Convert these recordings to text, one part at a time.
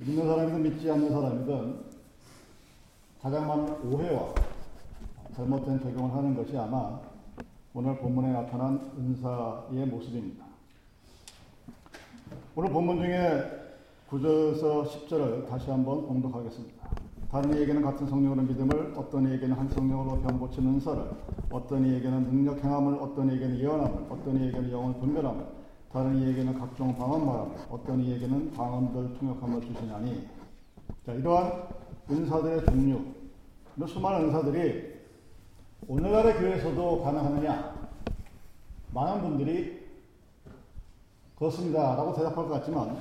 믿는 사람이든 믿지 않는 사람이든 가장 많은 오해와 잘못된 적용을 하는 것이 아마 오늘 본문에 나타난 은사의 모습입니다. 오늘 본문 중에 9절에서 10절을 다시 한번 공독하겠습니다. 다른 이에게는 같은 성령으로 믿음을, 어떤 이에게는 한 성령으로 병 고치는 은사를, 어떤 이에게는 능력 행함을, 어떤 이에게는 예언함을, 어떤 이에게는 영을 분별함을, 다른 이에게는 각종 방언 말함을, 어떤 이에게는 방언들 통역함을 주시나니. 자, 이러한 은사들의 종류, 수많은 은사들이 오늘날의 교회에서도 가능하느냐? 많은 분들이 그렇습니다. 라고 대답할 것 같지만,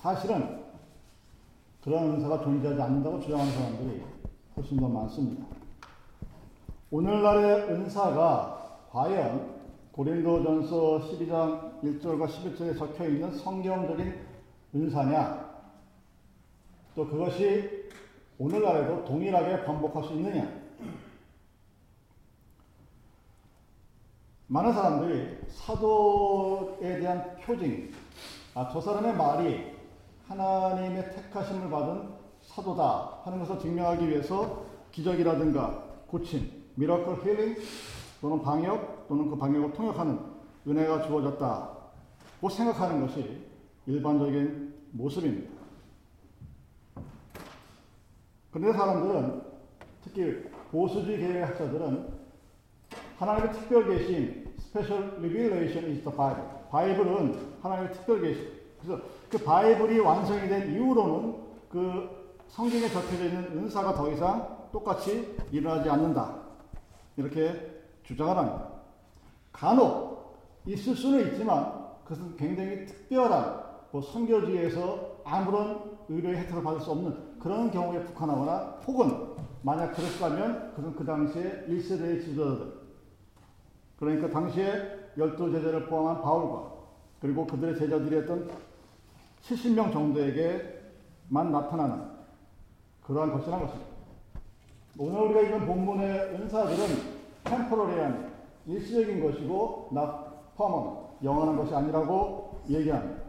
사실은 그런 은사가 존재하지 않는다고 주장하는 사람들이 훨씬 더 많습니다. 오늘날의 은사가 과연 고린도전서 12장 1절과 11절에 적혀 있는 성경적인 은사냐? 또 그것이 오늘날에도 동일하게 반복할 수 있느냐? 많은 사람들이 사도에 대한 표징, 아, 저 사람의 말이 하나님의 택하심을 받은 사도다 하는 것을 증명하기 위해서 기적이라든가 고침, miracle healing 또는 방언 또는 그 방언을 통역하는 은혜가 주어졌다고 생각하는 것이 일반적인 모습입니다. 그런데 사람들은 특히 보수주의 계열의 학자들은 하나님의 특별 special revelation is the Bible. 바이블은 하나님의 특별 계시. 그래서 그 바이블이 완성이 된 이후로는 그 성경에 적혀져 있는 은사가 더 이상 똑같이 일어나지 않는다. 이렇게 주장을 합니다. 간혹 있을 수는 있지만 그것은 굉장히 특별한 뭐 선교지에서 아무런 의료의 혜택을 받을 수 없는 그런 경우에 국한하거나 혹은 만약 그랬다면 그것은 그 당시에 1세대의 지도자들 그러니까 당시에 열두 제자를 포함한 바울과 그리고 그들의 제자들이 했던 70명 정도에게만 나타나는 그러한 것이란 것입니다. 오늘 우리가 읽은 본문의 은사들은 템포러리한 일시적인 것이고 나 퍼먼 영원한 것이 아니라고 얘기합니다.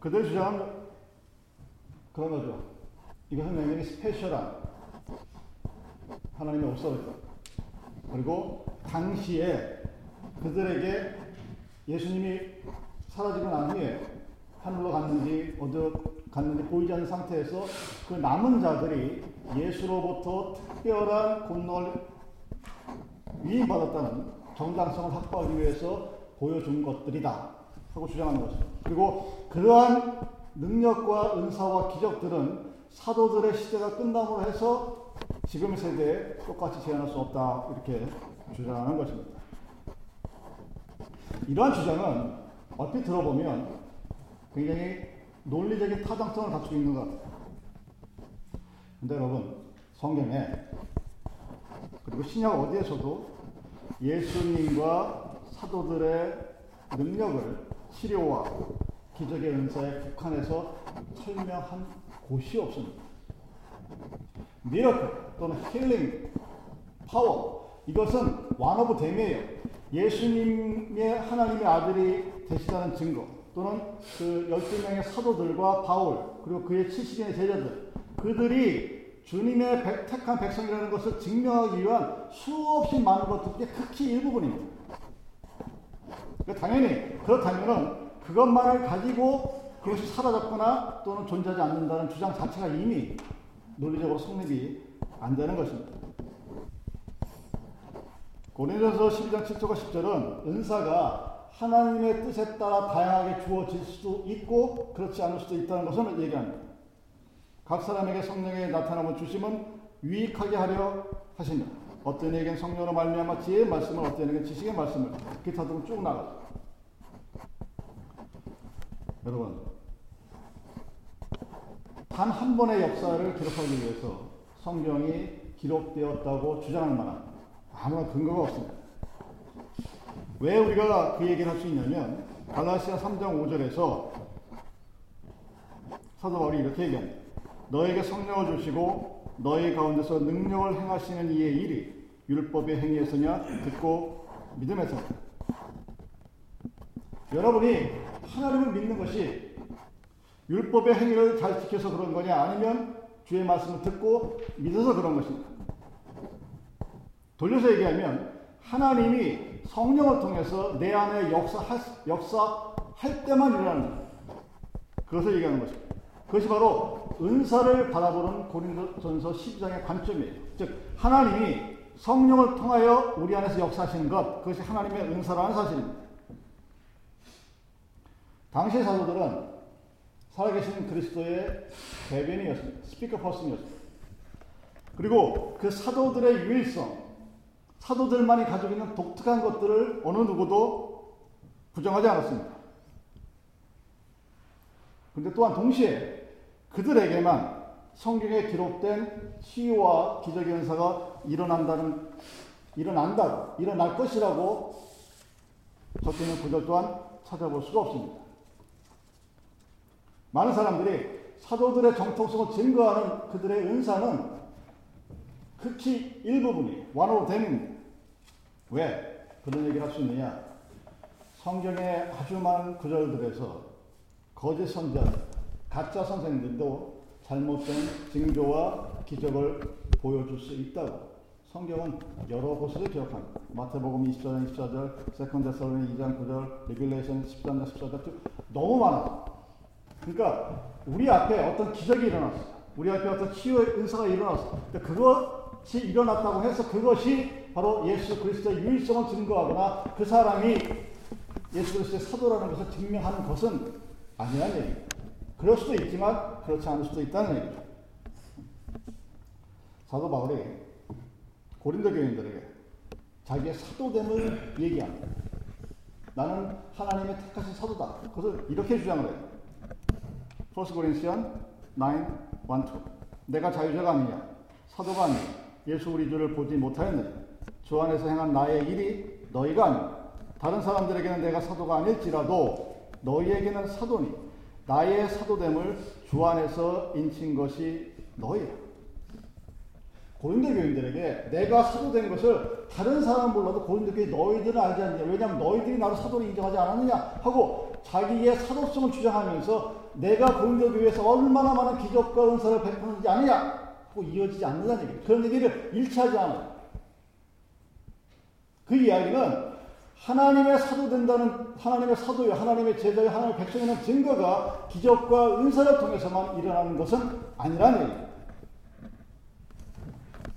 그들 주장은 그런 거죠. 이것은 굉장히 스페셜한 하나님의 옵서비터. 그리고 당시에 그들에게 예수님이 사라지고 난 후에 하늘로 갔는지 어디 갔는지 보이지 않는 상태에서 그 남은 자들이 예수로부터 특별한 공로를 위임받았다는 정당성을 확보하기 위해서 보여준 것들이다 하고 주장하는 것입니다. 그리고 그러한 능력과 은사와 기적들은 사도들의 시대가 끝남으로 해서 지금 세대에 똑같이 재현할 수 없다 이렇게 주장하는 것입니다. 이러한 주장은 얼핏 들어보면 굉장히 논리적인 타당성을 갖추고 있는 것 같아요. 근데 여러분, 성경에 그리고 신약 어디에서도 예수님과 사도들의 능력을 치료와 기적의 은사에 국한해서 설명한 곳이 없습니다. Miracle 또는 healing, power 이것은 one of them이에요. 예수님의 하나님의 아들이 되시다는 증거 또는 그 12명의 사도들과 바울 그리고 그의 70인의 제자들 그들이 주님의 백, 택한 백성이라는 것을 증명하기 위한 수없이 많은 것들 중에 극히 일부분입니다. 그러니까 당연히 그렇다면 그것만을 가지고 그것이 사라졌거나 또는 존재하지 않는다는 주장 자체가 이미 논리적으로 성립이 안 되는 것입니다. 고린도서 12장 7절과 10절은 은사가 하나님의 뜻에 따라 다양하게 주어질 수도 있고 그렇지 않을 수도 있다는 것을 얘기합니다. 각 사람에게 성령의 나타남을 주심은 유익하게 하려 하시며 어떤 에게는 성령으로 말미암아 지혜의 말씀을 어떤 에게는 지식의 말씀을 기타 등을 쭉 나가죠. 여러분 단 한 번의 역사를 기록하기 위해서 성경이 기록되었다고 주장할 만한 아무런 근거가 없습니다. 왜 우리가 그 얘기를 할 수 있냐면 갈라시아 3장 5절에서 사도 바울이 이렇게 얘기합니다. 너에게 성령을 주시고 너희 가운데서 능력을 행하시는 이의 일이 율법의 행위에서냐 듣고 믿음에서 여러분이 하나님을 믿는 것이 율법의 행위를 잘 지켜서 그런 거냐 아니면 주의 말씀을 듣고 믿어서 그런 것입니다. 돌려서 얘기하면 하나님이 성령을 통해서 내 안에 역사할, 역사할 때만 일어나는 그것을 얘기하는 것입니다. 그것이 바로 은사를 바라보는 고린도전서 12장의 관점이에요. 즉 하나님이 성령을 통하여 우리 안에서 역사하시는 것 그것이 하나님의 은사라는 사실입니다. 당시 사도들은 살아계신 그리스도의 대변이었습니다. 스피커 퍼슨이었습니다. 그리고 그 사도들의 유일성, 사도들만이 가지고 있는 독특한 것들을 어느 누구도 부정하지 않았습니다. 근데 또한 동시에 그들에게만 성경에 기록된 치유와 기적의 현사가 일어난다는 일어난다 일어날 것이라고 적혀 있는 구절 또한 찾아볼 수가 없습니다. 많은 사람들이 사도들의 정통성을 증거하는 그들의 은사는 극히 일부분이 of them입니다. 왜 그런 얘기를 할 수 있느냐? 성경의 아주 많은 구절들에서 거짓 선지자, 가짜 선생들도 잘못된 징조와 기적을 보여줄 수 있다고 성경은 여러 곳을 기록합니다. 마태복음 24장 24절, Second 데살로니가 2장 9절, Revelation 13장 14절 너무 많아. 그러니까 우리 앞에 어떤 기적이 일어났어. 우리 앞에 어떤 치유의 은사가 일어났어. 그것이 일어났다고 해서 그것이 바로 예수 그리스도의 유일성을 증거하거나 그 사람이 예수 그리스도의 사도라는 것을 증명하는 것은 아니라는 얘기입니다. 그럴 수도 있지만 그렇지 않을 수도 있다는 얘기죠. 사도 바울이 고린도 교인들에게 자기의 사도됨을 얘기합니다. 나는 하나님의 택하신 사도다. 그것을 이렇게 주장을 해요. 1 고린시안 9, 1, 2 내가 자유자가 아니냐 사도가 아니냐 예수 우리 주를 보지 못하였느냐 주 안에서 행한 나의 일이 너희가 아니냐 다른 사람들에게는 내가 사도가 아닐지라도 너희에게는 사도니 나의 사도됨을 주 안에서 인친 것이 너희야. 고린도 교인들에게 내가 사도된 것을 다른 사람 몰라도 고린도 교인 너희들은 알지 않느냐. 왜냐하면 너희들이 나를 사도로 인정하지 않았느냐 하고 자기의 사도성을 주장하면서 내가 고린도 교회에서 얼마나 많은 기적과 은사를 베푸는지 아느냐 하고 이어지지 않는다는 얘기예요. 그런 얘기를 일치하지 않아요. 그 이야기는 하나님의 사도 된다는 하나님의 사도요, 하나님의 제자요, 하나님의 백성이라는 증거가 기적과 은사를 통해서만 일어나는 것은 아니라는 얘기예요.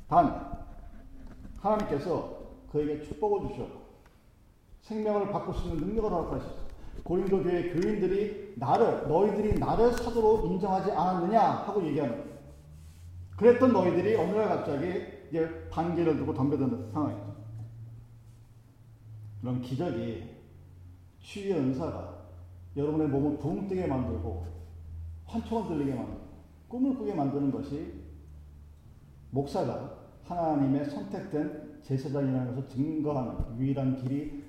단, 하나님께서 그에게 축복을 주셨고, 생명을 바꿀 수 있는 능력을 허락하셨어요. 고린도 교회 교인들이 나를, 너희들이 나를 사도로 인정하지 않았느냐 하고 얘기하는 거예요. 그랬던 너희들이 어느 날 갑자기 이제 반기를 두고 덤벼드는 상황이죠. 그런 기적이 치유의 은사가 여러분의 몸을 붕 뜨게 만들고 환청을 들리게 만들고 꿈을 꾸게 만드는 것이 목사가 하나님의 선택된 제사장이라는 것을 증거하는 유일한 길이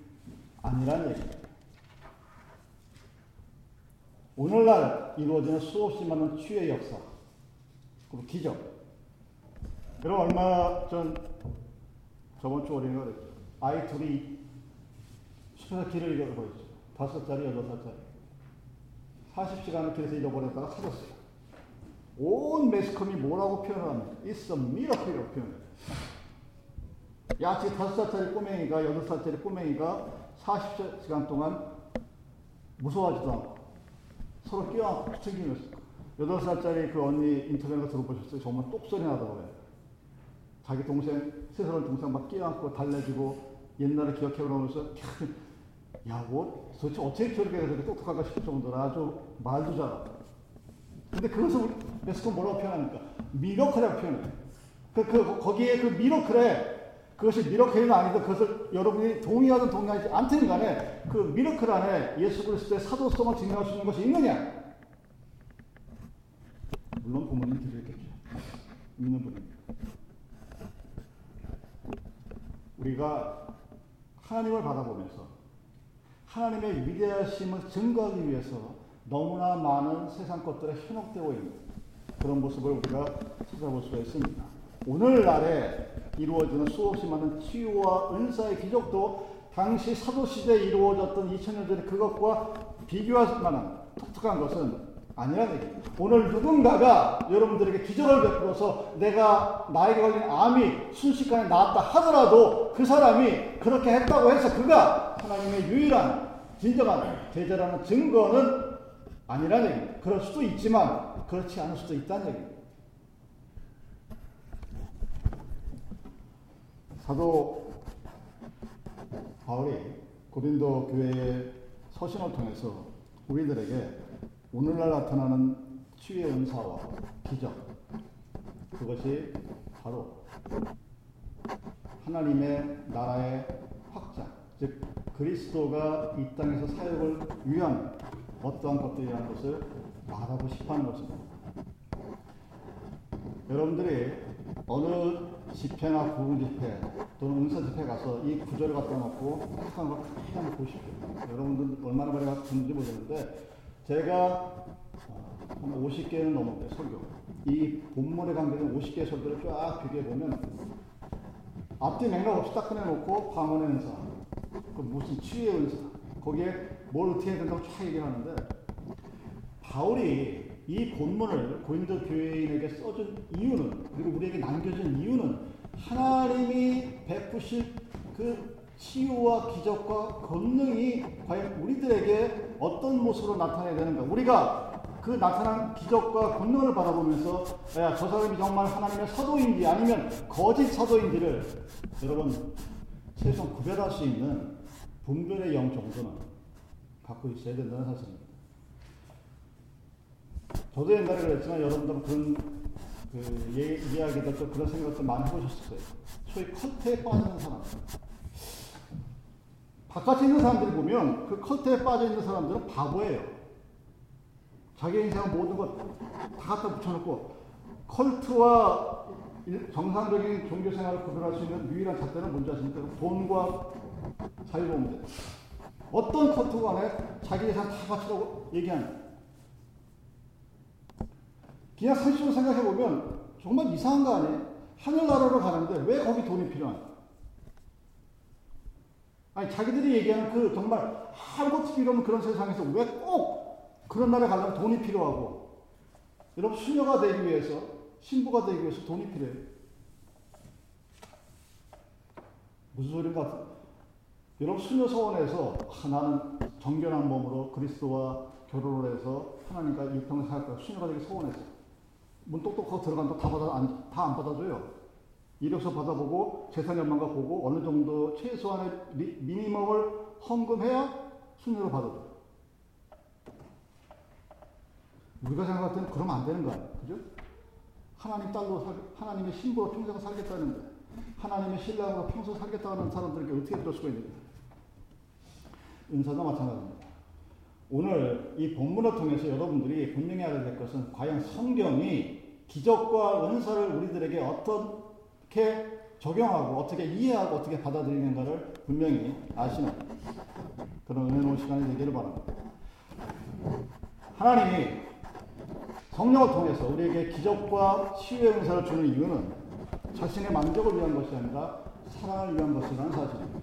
아니라는 얘기입니다. 오늘날 이루어지는 수없이 많은 치유의 역사, 그리고 기적. 여러분 얼마 전 저번 주 월요일에 아이 둘이 숲에서 길을 잃어버렸죠. 다섯 살이 여덟 살짜리. 40시간을 길에서 잃어버렸다가 찾았어요. 온 매스컴이 뭐라고 표현을 합니까? It's a miracle이라고 표현해요. 야, 지금 다섯 살짜리 꼬맹이가, 여덟 살짜리 꼬맹이가 40시간 동안 무서워하지도 않고 서로 끼어안고 챙기면서 여덟 살짜리 그 언니 인터넷에 들어보셨어요? 정말 똑소리 나더라고요. 자기 동생, 세살 동생 막 끼어안고 달래주고 옛날에 기억해보면서 야, 뭐, 도대체 어떻게 저렇게 그렇게 똑똑한가 싶을 정도로 아주 말도 잘하고. 근데 그것을 메스콘 뭐라고 표현합니까? 미러클이라고 표현해요. 그, 그, 거기에 그 미러클에 그것이 미러클이 아니든 그것을 여러분이 동의하든 동의하지 않든 간에 그 미러클 안에 예수 그리스도의 사도성을 증명할 수 있는 것이 있느냐? 물론 부모님 드리겠죠. 믿는 분입니다. 우리가 하나님을 바라보면서 하나님의 위대하심을 증거하기 위해서 너무나 많은 세상 것들에 현혹되어 있는 그런 모습을 우리가 찾아볼 수가 있습니다. 오늘날에 이루어지는 수없이 많은 치유와 은사의 기적도 당시 사도시대에 이루어졌던 2000년 전에 그것과 비교할 만한 독특한 것은 아니라는 얘기입니다. 오늘 누군가가 여러분들에게 기적을 베풀어서 내가 나에게 걸린 암이 순식간에 나았다 하더라도 그 사람이 그렇게 했다고 해서 그가 하나님의 유일한 진정한 제자라는 증거는 아니라는 얘기입니다. 그럴 수도 있지만 그렇지 않을 수도 있다는 얘기입니다. 사도 바울이 고린도 교회의 서신을 통해서 우리들에게 오늘날 나타나는 치유의 은사와 기적 그것이 바로 하나님의 나라의 확장 즉 그리스도가 이 땅에서 사역을 위한 어떠한 것들이라는 것을 말하고 싶어하는 것입니다. 여러분들이 어느 집회나 부흥 집회 또는 은사 집회 가서 이 구절을 갖다 놓고 해석한 걸 한번 보십시오. 여러분들 얼마나 많이 봤는지 모르겠는데 제가 한 50개는 넘었는데 설교. 이 본문에 관계된 50개의 설교를 쫙 비교해 보면 앞뒤 맥락 없이 딱 꺼내놓고 방언의 은사, 그 무슨 치유의 은사, 거기에 뭘 어떻게 해야 된다고 쫙 얘기하는데 바울이 이 본문을 고린도 교회인에게 써준 이유는 그리고 우리에게 남겨준 이유는 하나님이 베푸실 그 치유와 기적과 권능이 과연 우리들에게 어떤 모습으로 나타내야 되는가? 우리가 그 나타난 기적과 권능을 바라보면서 야, 저 사람이 정말 하나님의 사도인지 아니면 거짓 사도인지를 여러분 최소한 구별할 수 있는 분별의 영 정도는 갖고 있어야 된다는 사실입니다. 저도 옛날에 그랬지만 여러분들 그런 그 예, 이야기들 또 그런 생각도 많이 해보셨을 거예요. 소위 컬트에 빠지는 사람. 바깥에 있는 사람들이 보면 그 컬트에 빠져 있는 사람들은 바보예요. 자기 인생 모든 것 다 갖다 붙여놓고 컬트와 정상적인 종교 생활을 구별할 수 있는 유일한 잣대는 뭔지 아십니까? 돈과 자유로움입니다. 어떤 컬트 간에 자기 재산 다 바치라고 얘기하는 그냥 사실로 생각해보면 정말 이상한 거 아니에요? 하늘나라로 가는데 왜 거기 돈이 필요한 아니 자기들이 얘기하는 그 정말 아무것도 필요 없는 그런 세상에서 왜 꼭 그런 나라에 가려면 돈이 필요하고 여러분 수녀가 되기 위해서 신부가 되기 위해서 돈이 필요해요. 무슨 소리인가? 여러분 수녀 서원에서 아, 나는 정결한 몸으로 그리스도와 결혼을 해서 하나님과 일평을 살까 수녀가 되기 소원했어. 문 똑똑하고 들어간다 다 받아 다안 받아줘요. 이력서 받아보고 재산 연만과 보고 어느 정도 최소한의 미, 미니멈을 헌금해야 순위로 받아줘. 우리가 생각할 때는 그러면 안 되는 거 아니에요. 그죠? 하나님 딸로 살, 하나님의 신부로 평생 살겠다는 데, 하나님의 신랑으로 평생 살겠다는 사람들에게 어떻게 그럴 수가 있는가? 은사도 마찬가지입니다. 오늘 이 본문을 통해서 여러분들이 분명히 알아야 될 것은 과연 성경이 기적과 은사를 우리들에게 어떻게 적용하고 어떻게 이해하고 어떻게 받아들이는가를 분명히 아시는 그런 은혜로운 시간이 되기를 바랍니다. 하나님이 성령을 통해서 우리에게 기적과 치유의 은사를 주는 이유는 자신의 만족을 위한 것이 아니라 사랑을 위한 것이라는 사실입니다.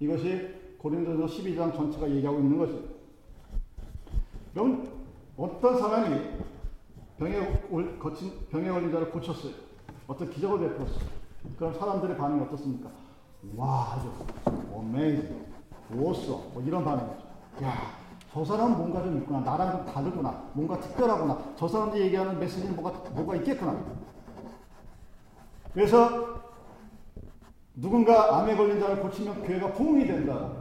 이것이 고린도서 12장 전체가 얘기하고 있는 것입니다. 여러분, 어떤 사람이 병에, 거친, 병에 걸린 자를 고쳤어요. 어떤 기적을 베풀었어요. 그럼 사람들의 반응이 어떻습니까? 와, 아주 어메이징, 좋았어. 뭐 이런 반응이죠. 야, 저 사람은 뭔가 좀 있구나. 나랑 좀 다르구나. 뭔가 특별하구나. 저 사람들이 얘기하는 메시지는 뭐가, 뭐가 있겠구나. 그래서 누군가 암에 걸린 자를 고치면 교회가 부흥이 된다.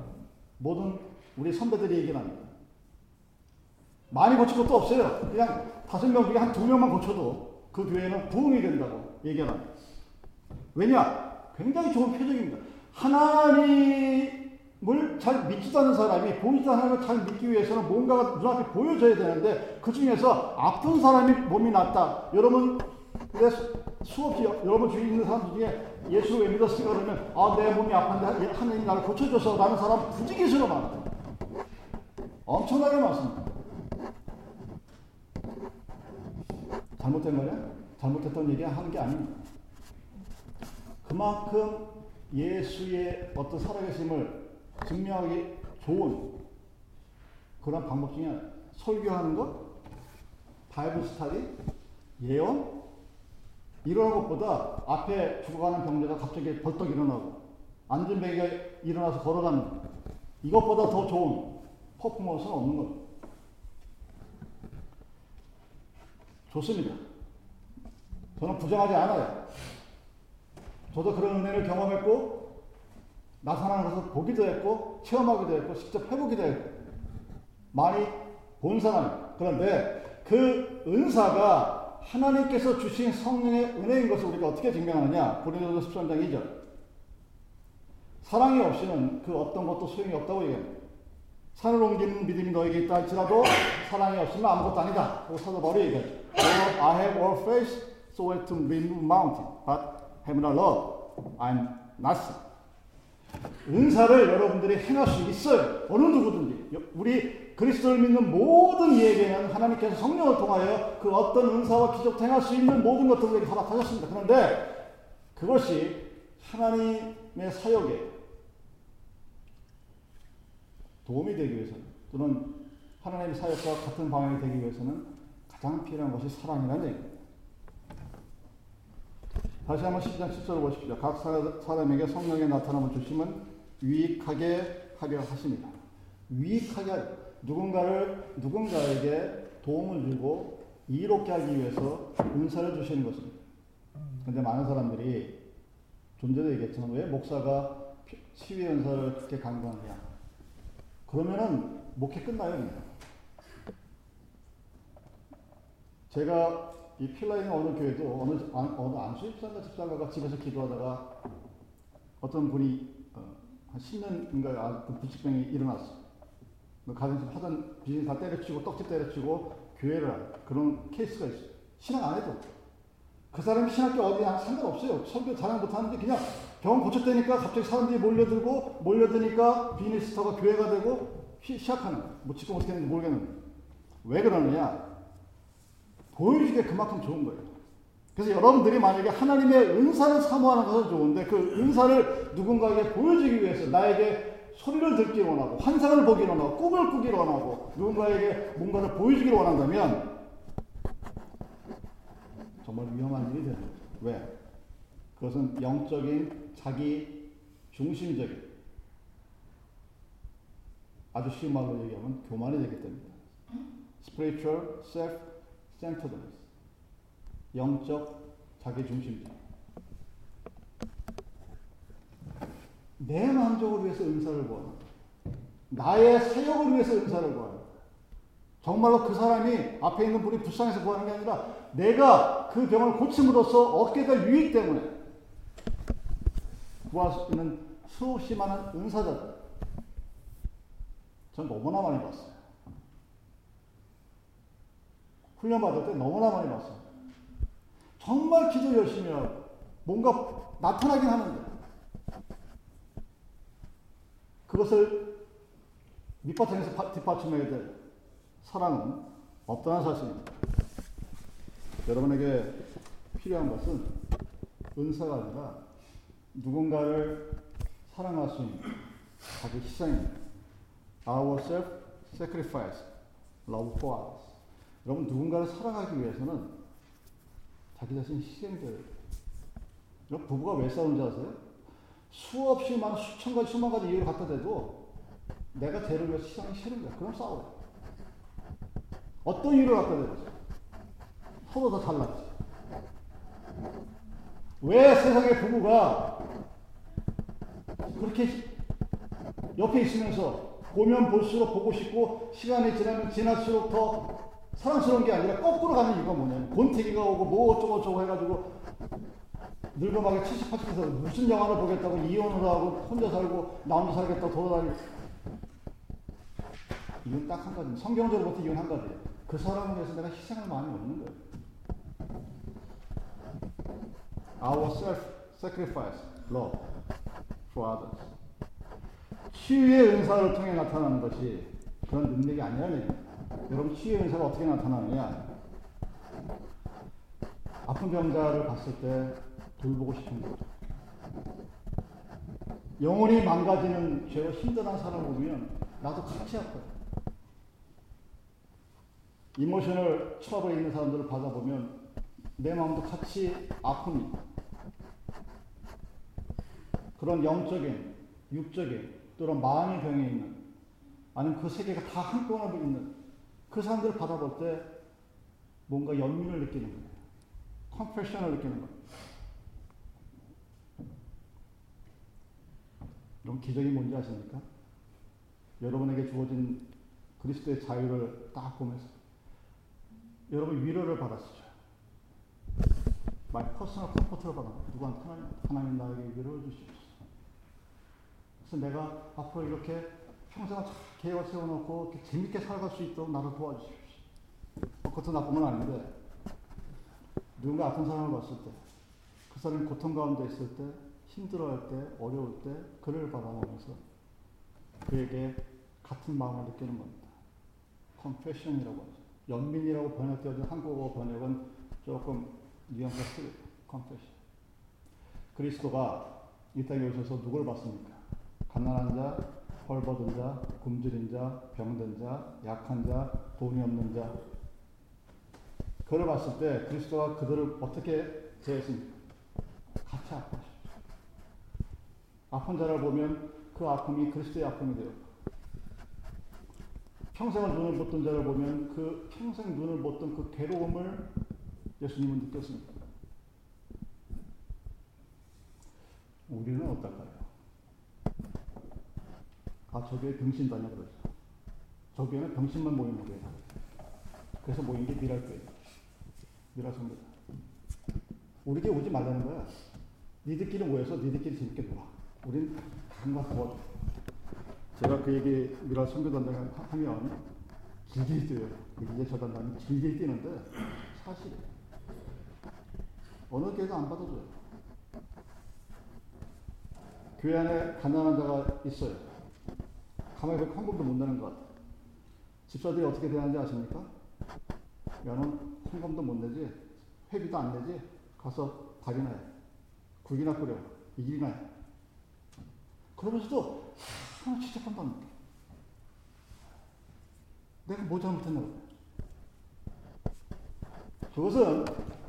모든 우리 선배들이 얘기를 합니다. 많이 고칠 것도 없어요. 그냥 다섯 명 중에 한 두 명만 고쳐도 그 교회는 부흥이 된다고. 얘기하는 왜냐? 굉장히 좋은 표적입니다. 하나님을 잘 믿지도 않는 사람이 보이지도 하나님을 잘 믿기 위해서는 뭔가가 눈앞에 보여져야 되는데 그 중에서 아픈 사람이 몸이 낫다. 여러분 수없이 여러분 주위에 있는 사람 중에 예수를 왜 믿었을까 그러면 아 내 몸이 아픈데 하나님이 나를 고쳐줘서 라는 사람 부지기수로 많아요. 엄청나게 많습니다. 잘못된 거냐? 잘못했던 얘기 하는 게 아닙니다. 그만큼 예수의 어떤 살아계심을 증명하기 좋은 그런 방법 중에. 설교하는 것, 바이블 스타디, 예언, 이런 것보다 앞에 죽어가는 병자가 갑자기 벌떡 일어나고 앉은 베개가 일어나서 걸어가는 이것보다 더 좋은 퍼포먼스는 없는 겁니다. 좋습니다. 저는 부정하지 않아요. 저도 그런 은혜를 경험했고 나타나는 것을 보기도 했고 체험하기도 했고 직접 해보기도 했고 많이 본 사람입니다. 그런데 그 은사가 하나님께서 주신 성령의 은혜인 것을 우리가 어떻게 증명하느냐? 고린도서 13장 2절. 사랑이 없이는 그 어떤 것도 소용이 없다고 얘기합니다. 산을 옮기는 믿음이 너에게 있다 할지라도 사랑이 없으면 아무것도 아니다. 그리고 사도 바울이 얘기하죠. I have all faith so as to remove mountain, but have not love, I'm nothing. 은사를 여러분들이 행할 수 있어요. 어느 누구든지. 우리 그리스도를 믿는 모든 이에게는 하나님께서 성령을 통하여 그 어떤 은사와 기적도 행할 수 있는 모든 것들을 우리에게 허락하셨습니다. 그런데 그것이 하나님의 사역에 도움이 되기 위해서는 또는 하나님의 사역과 같은 방향이 되기 위해서는 가장 필요한 것이 사랑이라는 얘기입니다. 다시 한번 10장 10절을 보십시오. 각 사람에게 성령의 나타남을 주심은 유익하게 하려 하십니다. 유익하게. 누군가를 누군가에게 도움을 주고 이롭게 하기 위해서 은사를 주시는 것입니다. 그런데 많은 사람들이 좀 전에 얘기했지만 왜 목사가 치유 은사를 그렇게 강조하느냐? 그러면은 목회 끝나요. 제가 이 필라인 어느 교회도 어느 어느 안수입사가 집사가가 집에서 기도하다가 어떤 분이 어, 한 10년인가 그 부치병이 일어났어. 뭐 가정집 하던 비즈니스 다 때려치고 떡집 때려치고 교회를 그런 케이스가 있어요. 신앙 안 해도. 그 사람이 신학교 어디 상관없어요. 설교 잘안 못하는데 그냥 병원 고쳤다니까 갑자기 사람들이 몰려들고 몰려드니까 비즈니스터가 교회가 되고 시작하는 거예요. 뭐 지금 어떻게 했는지 모르겠는데. 왜 그러느냐? 보여주기에 그만큼 좋은 거예요. 그래서 여러분들이 만약에 하나님의 은사를 사모하는 것은 좋은데 그 은사를 누군가에게 보여주기 위해서 나에게 소리를 듣기 원하고 환상을 보기 원하고 꿈을 꾸기 원하고 누군가에게 뭔가를 보여주기를 원한다면 정말 위험한 일이 되는 거죠. 왜? 그것은 영적인 자기 중심적인 아주 쉬운 말로 얘기하면 교만이 되기 때문입니다. spiritual self-centeredness 영적 자기 중심적 내 만족을 위해서 은사를 구하는 나의 사역을 위해서 은사를 구하는 정말로 그 사람이 앞에 있는 분이 불쌍해서 구하는 게 아니라 내가 그 병을 고침으로써 어깨가 유익 때문에 구할 수 있는 수없이 많은 은사자들 전 너무나 많이 봤어요. 훈련 받을 때 너무나 많이 봤어요. 정말 기도 열심히 하고 뭔가 나타나긴 하는데 그것을 밑바탕에서 뒷받침해야 될 사랑은 없다는 사실입니다. 여러분에게 필요한 것은 은사가 아니라 누군가를 사랑할 수 있는 자기 희생입니다. Our self-sacrifice, love for us. 여러분 누군가를 사랑하기 위해서는 자기 자신 희생돼요. 여러분 부부가 왜 싸우는지 아세요? 수없이 많은 수천 가지, 수만 가지 이유를 갖다 대도 내가 쟤를 위해서 희생이 싫은 거야. 그럼 싸워요. 어떤 이유를 갖다 대보세요. 서로 다 달랐지. 왜 세상의 부부가 그렇게 옆에 있으면서 보면 볼수록 보고 싶고 시간이 지나면 지날수록 더 사랑스러운 게 아니라 거꾸로 가는 이유가 뭐냐면 권태기가 오고 뭐 어쩌고 저쩌고 해가지고 늙어가게 70, 80에서 무슨 영화를 보겠다고 이혼을 하고 혼자 살고 나 혼자 살겠다고 돌아다니고 이건 딱 한 가지 성경적으로부터 이건 한 가지예요. 그 사람을 위해서 내가 희생을 많이 얻는 거예요. Our self-sacrifice, love for others. 치유의 은사를 통해 나타나는 것이 그런 능력이 아니라는 얘기입니다. 여러분 치유의 은사가 어떻게 나타나느냐? 아픈 병자를 봤을 때 돌보고 싶은 거죠. 영혼이 망가지는 죄로 힘들어하는 사람을 보면 나도 같이 아파요. emotional trouble에 있는 사람들을 바라보면 내 마음도 같이 아픕니다. 그런 영적인, 육적인, 또는 마음의 병에 있는, 아니면 그 세 개가 다 한꺼번에 있는 그 사람들을 바라볼 때 뭔가 연민을 느끼는 거예요. compassion을 느끼는 거예요. 여러분 기적이 뭔지 아십니까? 여러분에게 주어진 그리스도의 자유를 딱 보면서 여러분 위로를 받았죠. My personal comfort를 받아. 누구한테 하나님, 하나님 나에게 위로를 주시옵소서. 그래서 내가 앞으로 이렇게 평생을 계획을 세워놓고 재밌게 살아갈 수 있도록 나를 도와주십시오. 뭐 그것도 나쁜 건 아닌데 누군가 아픈 사람을 봤을 때, 그 사람이 고통 가운데 있을 때, 힘들어할 때, 어려울 때, 그를 바라보면서 그에게 같은 마음을 느끼는 겁니다. 컴패션이라고 하죠. 연민이라고 번역되어진 한국어 번역은 조금 뉘앙스가 틀려요. 컴패션. 그리스도가 이 땅에 오셔서 누굴 봤습니까? 가난한 자, 벌받은 자, 굶주린 자, 병든 자, 약한 자, 돈이 없는 자, 그를 봤을 때 그리스도가 그들을 어떻게 대했습니까? 같이 아파하셨죠. 아픈 자를 보면 그 아픔이 그리스도의 아픔이 되었고 평생을 눈을 못 뜬 자를 보면 그 평생 눈을 못 뜬 그 괴로움을 예수님은 느꼈습니다. 우리는 어떨까요? 아, 저기에 병신다냐 그러죠. 저기에는 병신만 모이는 거예요. 그래서 모인 게 미랄 교회예요. 일하십니다. 우리에게 오지 말라는 거야. 니들끼리 모여서 니들끼리 재밌게 놀아. 우린 한가 도와줘. 제가 그 얘기 미라 선교단장 하면 길게 뛰어요. 이제 저 단장이 길게 뛰는데 사실이에요. 어느 교회도 안 받아줘요. 교회 안에 가난한 자가 있어요. 가만히 보면 헌금도 못 내는 것 같아요. 집사들이 어떻게 대하는지 아십니까? 야는 헌금도 못 내지, 회비도 안 내지, 가서 밥이나 해. 국이나 끓여. 이길이나 해. 그러면서도 하나 취직한다는 거 내가 뭐 잘못했나 보다. 그것은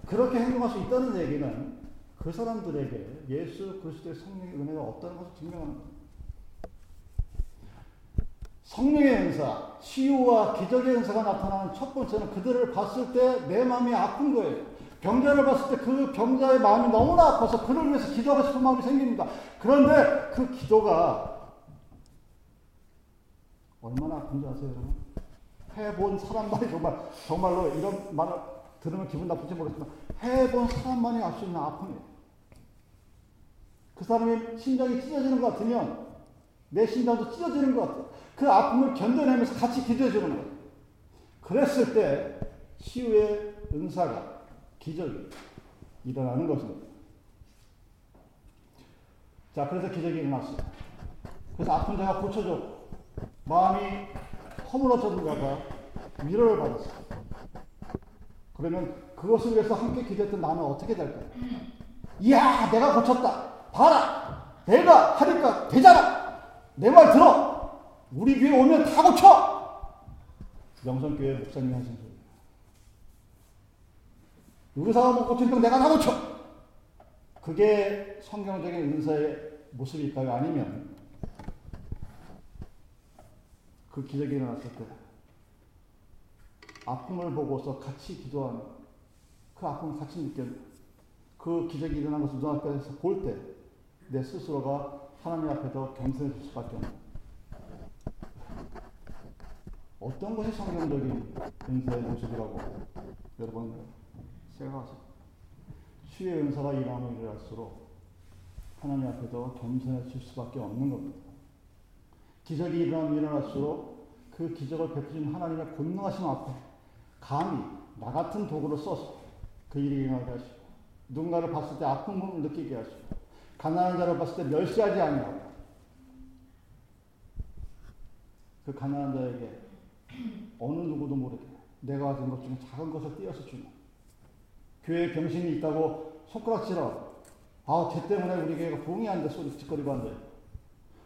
그렇게 행동할 수 있다는 얘기는 그 사람들에게 예수 그리스도의 성령의 은혜가 없다는 것을 증명하는 겁니다. 성령의 은사, 치유와 기적의 은사가 나타나는 첫 번째는 그들을 봤을 때 내 마음이 아픈 거예요. 병자를 봤을 때 그 병자의 마음이 너무나 아파서 그를 위해서 기도하고 싶은 마음이 생깁니다. 그런데 그 기도가 얼마나 아픈지 아세요, 여러분? 해본 사람만이 정말, 정말로 이런 말을 들으면 기분 나쁠지 모르겠지만, 해본 사람만이 알 수 있는 아픔이에요. 그 사람의 심장이 찢어지는 것 같으면, 내 심장도 찢어지는 것 같아요. 그 아픔을 견뎌내면서 같이 기도해 주는 거예요. 그랬을 때 치유의 은사가 기적이 일어나는 것입니다. 자, 그래서 기적이 일어났어요. 그래서 아픈 자가 고쳐졌고 마음이 허물어졌던 자가 위로를 받았어요. 그러면 그것을 위해서 함께 기도했던 나는 어떻게 될까요? 이야, 내가 고쳤다. 봐라. 내가 하니까 되잖아. 내 말 들어. 우리 교회 오면 다 고쳐! 영성교회 목사님이 하신 소리. 의사가 못 고치는 내가 다 고쳐! 그게 성경적인 은사의 모습일까요? 아니면 그 기적이 일어났을 때 아픔을 보고서 같이 기도하는 그 아픔을 같이 느끼는 그 기적이 일어난 것을 눈앞에서 볼 때 내 스스로가 하나님 앞에 더 겸손해질 수밖에 없는 어떤 것이 성경적인 은사의 모습이라고 여러분 생각하세요? 주의 은사가 일어나면 일어날수록 하나님 앞에도 겸손해질 수밖에 없는 겁니다. 기적이 일어나면 일어날수록 그 기적을 베푸신 하나님의 권능하심 앞에 감히 나 같은 도구를 써서 그 일이 일어나게 하시고 누군가를 봤을 때 아픔을 느끼게 하시고 가난한 자를 봤을 때 멸시하지 아니하고 그 가난한 자에게 어느 누구도 모르게 내가 가진 것 중에 작은 것을 띄어서 주는 교회에 병신이 있다고 손가락질하고 아, 쟤 때문에 우리 교회가 부흥이 안 돼, 소리 짓거리고 안 돼.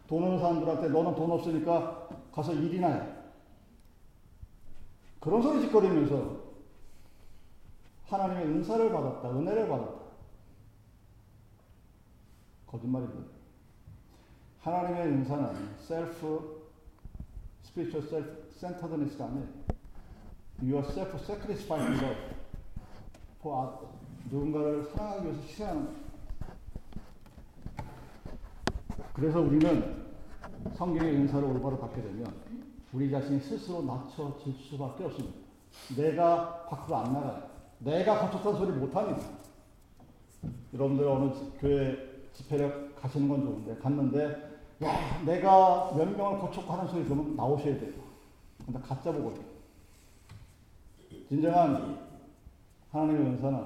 돈 없는 사람들한테 너는 돈 없으니까 가서 일이나 해. 그런 소리 짓거리면서 하나님의 은사를 받았다, 은혜를 받았다. 거짓말입니다. 하나님의 은사는 셀프, spiritual self-centeredness가 아니에요. You are self-sacrificing love for others. 누군가를 사랑하기 위해서 희생하는. 그래서 우리는 성경의 은사를 올바로 받게 되면 우리 자신이 스스로 낮춰질 수밖에 없습니다. 내가 밖으로 안 나가요. 내가 거쳤다는 소리 못합니다. 여러분들 어느 교회 집회를 가시는 건 좋은데 갔는데 야 내가 몇 명을 거쳤고 하는 소리 들으면 나오셔야 돼요. 근데 가짜 보고요. 진정한 하나님의 은사는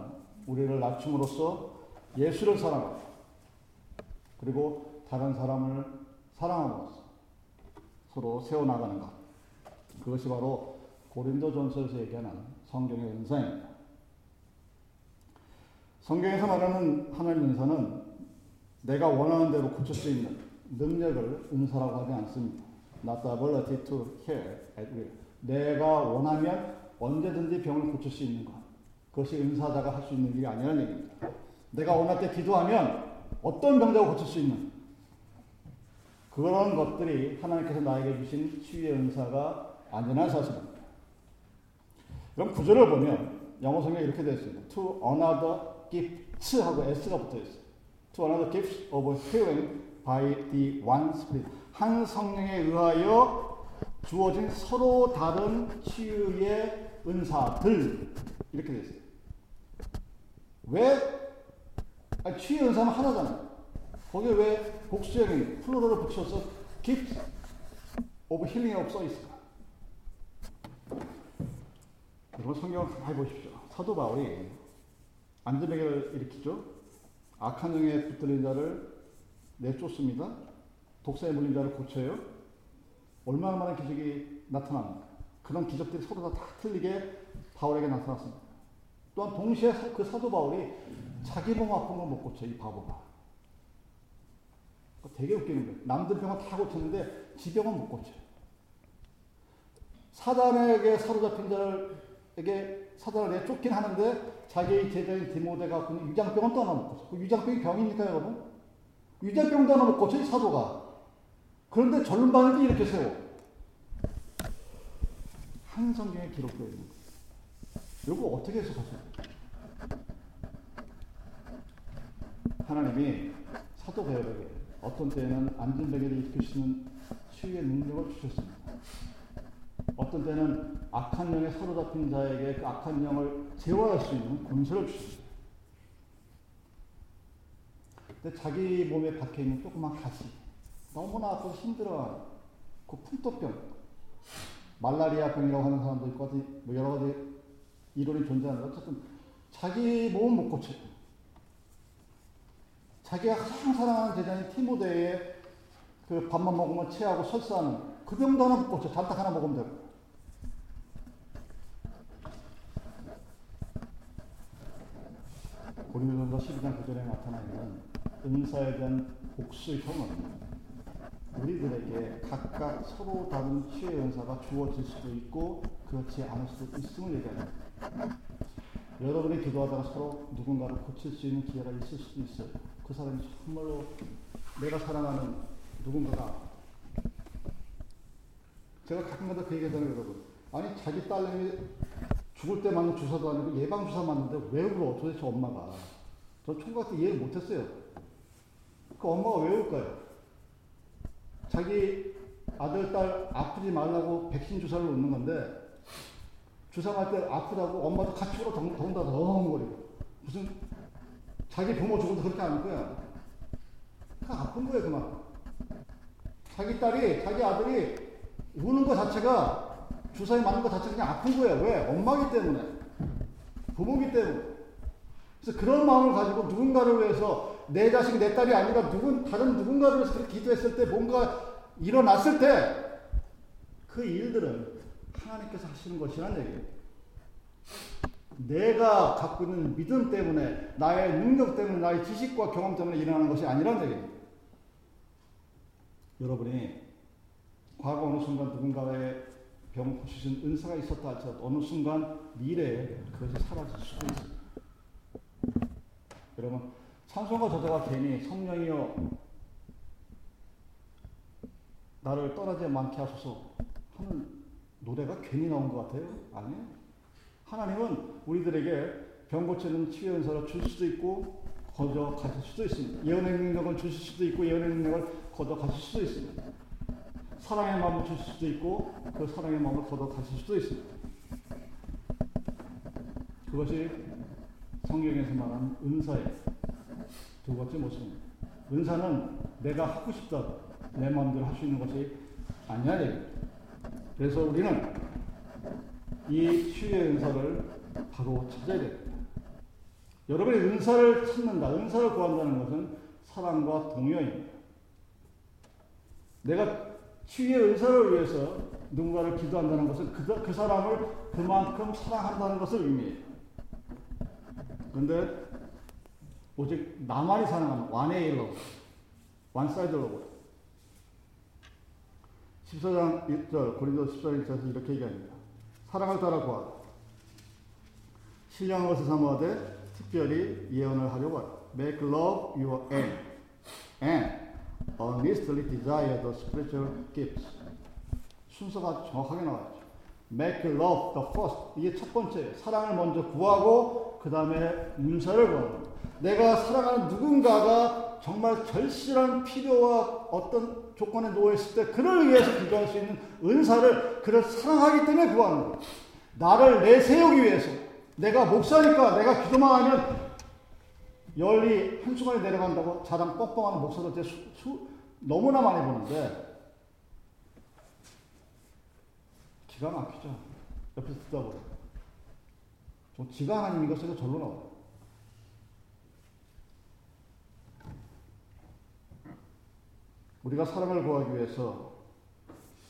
우리를 낮춤으로써 예수를 사랑하고 그리고 다른 사람을 사랑함으로써 서로 세워나가는 것. 그것이 바로 고린도전서에서 얘기하는 성경의 은사입니다. 성경에서 말하는 하나님 은사는 내가 원하는 대로 고칠 수 있는 능력을 은사라고 하지 않습니다. Not the ability to heal at will. 내가 원하면 언제든지 병을 고칠 수 있는 것. 그것이 은사자가 할 수 있는 일이 아니라는 얘기입니다. 내가 원할 때 기도하면 어떤 병자가 고칠 수 있는 그런 것들이 하나님께서 나에게 주신 치유의 은사가 아니라는 사실입니다. 그럼 구절을 보면 영어 성경에 이렇게 되어 있습니다. To another gifts 하고 s가 붙어 있어요. To another gifts of healing by the one spirit. 한 성령에 의하여 주어진 서로 다른 치유의 은사들 이렇게 되어 있어요. 왜? 아니, 치유의 은사는 하나잖아요. 거기에 왜 복수형인 플로러를 붙여서 gift of healing이라고 써 있을까? 여러분 성경을 가만히 보십시오. 사도 바울이 안전병을 일으키죠. 악한 영에 붙들린 자를 내쫓습니다. 독사에 물린 자를 고쳐요. 얼마나 많은 기적이 나타납니까? 그런 기적들이 서로 다, 다 틀리게 바울에게 나타났습니다. 또한 동시에 그 사도 바울이 자기 몸 아픈 걸못 고쳐, 이 바보가. 되게 웃기는 거예요. 남들 병은 다 고쳤는데 지 병은 못 고쳐요. 사단에게 사로잡힌 자 에게 사단을 내쫓긴 하는데 자기의 제자인 디모데가 갖고 위장병은 고쳐. 그 위장병이 병입니까 여러분? 못 고쳐 이 사도가. 그런데 전반을 이렇게 세워. 한 성경에 기록되어 있는 거예요. 이거 어떻게 해석하세요? 하나님이 사도 베드로에게 어떤 때는 안전베개를 일으키시는 치유의 능력을 주셨습니다. 어떤 때는 악한 영에 사로잡힌 자에게 그 악한 영을 제어할 수 있는 권세를 주셨습니다. 근데 자기 몸에 박혀 있는 조그만 가시, 너무나 아프고 힘들어하는 그 풍토병, 말라리아 병이라고 하는 사람도 있고, 뭐 여러 가지 이론이 존재하는데, 어쨌든 자기 몸은 못 고쳐요. 자기가 가장 사랑하는 제자인 티모데의 그 밥만 먹으면 체하고 설사하는 그 병도 하나 못 고쳐. 잔뜩 하나 먹으면 되고. 고린도전서 12장 9절에 나타나 있는 은사에 대한 복수형은 우리들에게 각각 서로 다른 치유의 은사가 주어질 수도 있고 그렇지 않을 수도 있음을 얘기합니다. 여러분이 기도하다가 서로 누군가를 고칠 수 있는 기회가 있을 수도 있어요. 그 사람이 정말로 내가 사랑하는 누군가가 제가 가끔가다 그 얘기하잖아요, 여러분. 아니 자기 딸내미 죽을 때 맞는 주사도 아니고 예방 주사 맞는데 왜 울어? 도대체 엄마가. 저 총각 때 이해를 못했어요. 그 엄마가 왜 울까요? 자기 아들, 딸 아프지 말라고 백신 주사를 놓는 건데 주사 맞을 때 아프다고 엄마도 같이 울어 더군다나 덩거리고 무슨 자기 부모 죽어도 그렇게 안할 거야. 그 아픈 거예요, 그만. 자기 딸이, 자기 아들이 우는 것 자체가 주사에 맞는 것 자체가 그냥 아픈 거예요. 왜? 엄마기 때문에. 부모기 때문에. 그래서 그런 마음을 가지고 누군가를 위해서 내 자식이 내 딸이 아니라 누군, 다른 누군가를 위해서 그렇게 기도했을 때 뭔가 일어났을 때 그 일들은 하나님께서 하시는 것이란 얘기예요. 내가 갖고 있는 믿음 때문에, 나의 능력 때문에, 나의 지식과 경험 때문에 일어나는 것이 아니란 얘기입니다. 여러분이 과거 어느 순간 누군가의 병 고치신 은사가 있었다 할지라도 어느 순간 미래에 그것이 사라질 수도 있습니다. 여러분 찬송가 저자가 괜히 성령이여 나를 떠나지 않게 하소서 하는 노래가 괜히 나온 것 같아요? 아니에요. 하나님은 우리들에게 병 고치는 치유 은사를 줄 수도 있고 거저 가실 수도 있습니다. 예언의 능력을 주실 수도 있고 예언의 능력을 거저 가실 수도 있습니다. 사랑의 마음을 주실 수도 있고 그 사랑의 마음을 거둬 가실 수도 있습니다. 그것이 성경에서 말하는 은사의 두 번째 모습입니다. 은사는 내가 하고 싶다 내 마음대로 할 수 있는 것이 아니야. 그래서 우리는 이 치유의 은사를 바로 찾아야 됩니다. 여러분이 은사를 찾는다, 은사를 구한다는 것은 사랑과 동의어입니다. 내가 치유의 은사를 위해서 누군가를 기도한다는 것은 그, 그 사람을 그만큼 사랑한다는 것을 의미해요. 그런데 오직 나만이 사랑하는 one way로, one side love. 14장 1절, 고린도 14장 1절에서 이렇게 얘기합니다. 사랑을 따라 구하라. 신령한 것을 사모하되 특별히 예언을 하려고 하라. Make love your aim and earnestly desire the spiritual gifts. 순서가 정확하게 나와있죠. Make love the first. 이게 첫 번째. 사랑을 먼저 구하고 그 다음에 문사를 구하는 내가 사랑하는 누군가가 정말 절실한 필요와 어떤 조건에 놓여있을 때 그를 위해서 기도할 수 있는 은사를 그를 사랑하기 때문에 구하는 거예요. 나를 내세우기 위해서 내가 목사니까 내가 기도만 하면 열이 한순간에 내려간다고 자랑 뻥뻥하는 목사들 수, 수, 너무나 많이 보는데 기가 막히죠. 옆에서 듣다 보면. 좀 지가 하나님 이것에서 절로 나와요. 우리가 사랑을 구하기 위해서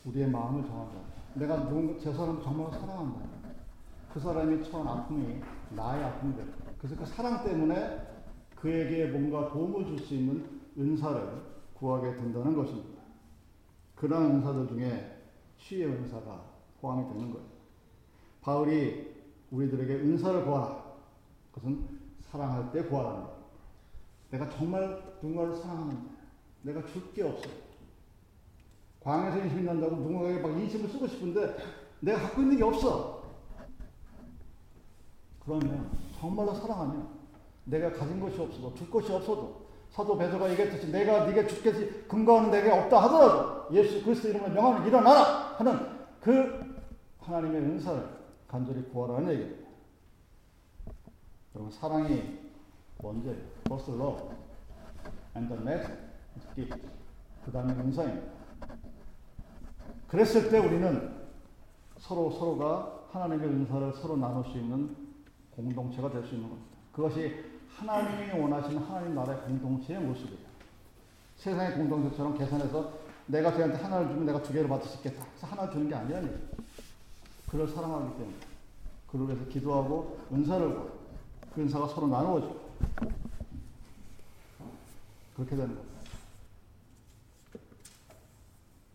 우리의 마음을 정한다. 내가 누군가, 제 사람을 정말 사랑한다. 그 사람이 처한 아픔이 나의 아픔이 될 그래서 그 사랑 때문에 그에게 뭔가 도움을 줄 수 있는 은사를 구하게 된다는 것입니다. 그러한 은사들 중에 치유의 은사가 포함이 되는 거예요. 바울이 우리들에게 은사를 구하라. 그것은 사랑할 때 구하라는 거예요. 내가 정말 누군가를 사랑하는데 내가 줄 게 없어. 광야에서 인심이 난다고 누군가에게 막 인심을 쓰고 싶은데 내가 갖고 있는 게 없어. 그러면 정말로 사랑하면 내가 가진 것이 없어도 줄 것이 없어도 사도 베드로가 얘기했듯이 내가 네게 죽겠지 근거하는 내가 없다 하더라도 예수 그리스도 이름으로 명하는 일어나라 하는 그 하나님의 은사를 간절히 구하라는 얘기입니다. 여러분 사랑이 먼저예요. First love and the next gift. 그 다음에 은사입니다. 그랬을 때 우리는 서로 서로가 하나님의 은사를 서로 나눌 수 있는 공동체가 될 수 있는 겁니다. 그것이 하나님이 원하시는 하나님 나라의 공동체의 모습이에요. 세상의 공동체처럼 계산해서 내가 쟤한테 하나를 주면 내가 두 개를 받을 수 있겠다. 그래서 하나 주는 게 얘기예요. 그를 사랑하기 때문에. 그를 위해서 기도하고 은사를 구하고 그 은사가 서로 나누어지고 그렇게 되는 겁니다.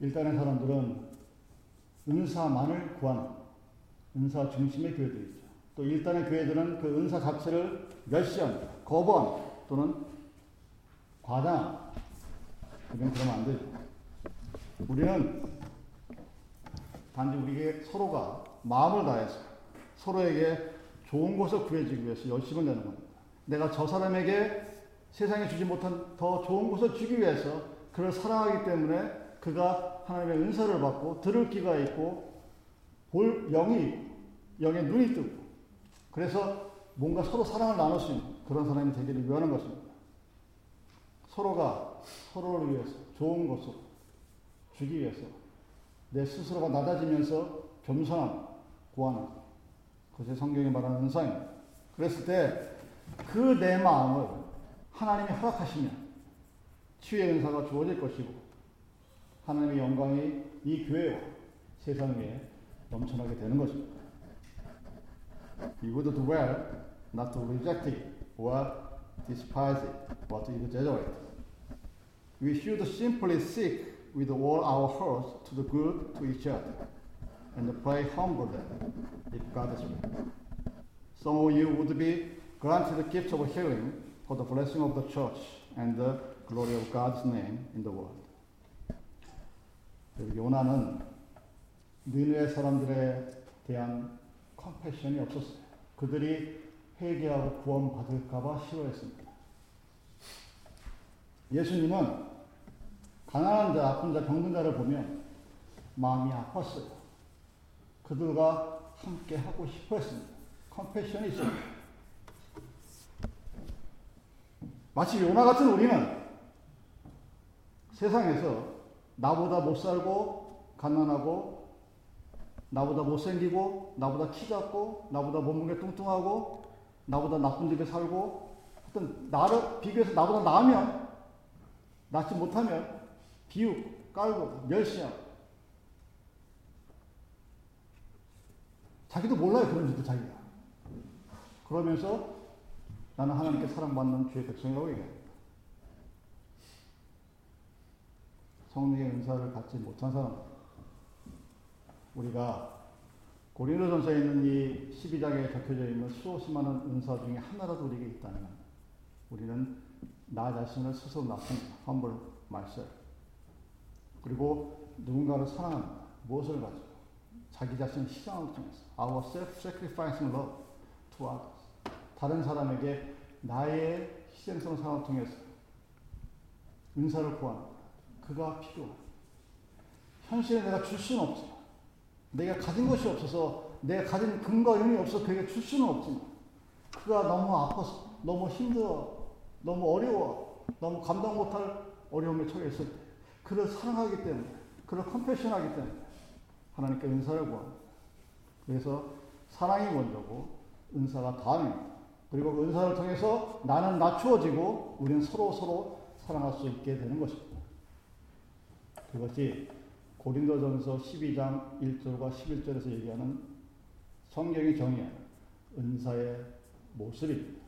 일단의 사람들은 은사만을 구하는 은사 중심의 교회들이 있죠. 또 일단의 교회들은 그 은사 자체를 멸시합니다. 거부합니다. 또는 과장. 이건 그러면 안 되죠. 우리는 단지 우리에게 서로가 마음을 다해서 서로에게 좋은 것을 구해주기 위해서 열심을 내는 겁니다. 내가 저 사람에게 세상에 주지 못한 더 좋은 것을 주기 위해서 그를 사랑하기 때문에 그가 하나님의 은사를 받고 들을 귀가 있고 볼 영이 영의 눈이 뜨고 그래서 뭔가 서로 사랑을 나눌 수 있는 그런 사람이 되기를 위하는 것입니다. 서로가 서로를 위해서 좋은 것을 주기 위해서 내 스스로가 낮아지면서 겸손함 구하는 그것이 성경이 말하는 은사입니다. 그랬을 때 그 내 마음을 하나님이 허락하시면 치유의 은사가 주어질 것이고 하나님의 영광이 이 교회와 세상에 넘쳐나게 되는 것입니다. We would do well not to reject it or despise it, but to exaggerate. We should simply seek with all our hearts to the good to each other and pray humbly if God is will. Some of you would be granted the gift of healing for the blessing of the church and the glory of God's name in the world. 그리고 요나는 니누의 사람들에 대한 컴패션이 없었어요. 그들이 회개하고 구원받을까봐 싫어했습니다. 예수님은 가난한 자, 아픈 자, 병든 자를 보면 마음이 아팠어요. 그들과 함께 하고 싶어 했습니다. 컴패션이 있습니다. 마치 요나 같은 우리는 세상에서 나보다 못 살고 가난하고 나보다 못생기고 나보다 키 작고 나보다 몸무게 뚱뚱하고 나보다 나쁜 집에 살고 하여튼 나를 비교해서 나보다 나으면 낫지 못하면 비웃, 깔고 멸시하고 자기도 몰라요 그런 짓도 자기가 그러면서 나는 하나님께 사랑받는 주의 백성이라고 얘기합니다. 성령의 은사를 갖지 못한 사람 우리가 고린도전서에 있는 이 12장에 적혀져 있는 수없이 많은 은사 중에 하나라도 우리에게 있다면 우리는 나 자신을 스스로 낮춥니다. humble myself. 그리고 누군가를 사랑합니다. 무엇을 가지고? 자기 자신을 희생을 통해서 our self-sacrificing love to others. 다른 사람에게 나의 희생성 사랑을 통해서 은사를 구합니다. 그가 필요합니다. 현실에 내가 줄 수는 없지만 내가 가진 것이 없어서 내가 가진 근거 힘이 없어서 그에게 줄 수는 없지만 그가 너무 아파서 너무 힘들어 너무 어려워 너무 감당 못할 어려움에 처해 있을 때 그를 사랑하기 때문에 그를 컴패션하기 때문에 하나님께 은사를 구합니다. 그래서 사랑이 먼저고 은사가 다음입니다. 그리고 그 은사를 통해서 나는 낮추어지고 우리는 서로 서로 사랑할 수 있게 되는 것입니다. 그것이 고린도전서 12장 1절과 11절에서 얘기하는 성경이 정의하는 은사의 모습입니다.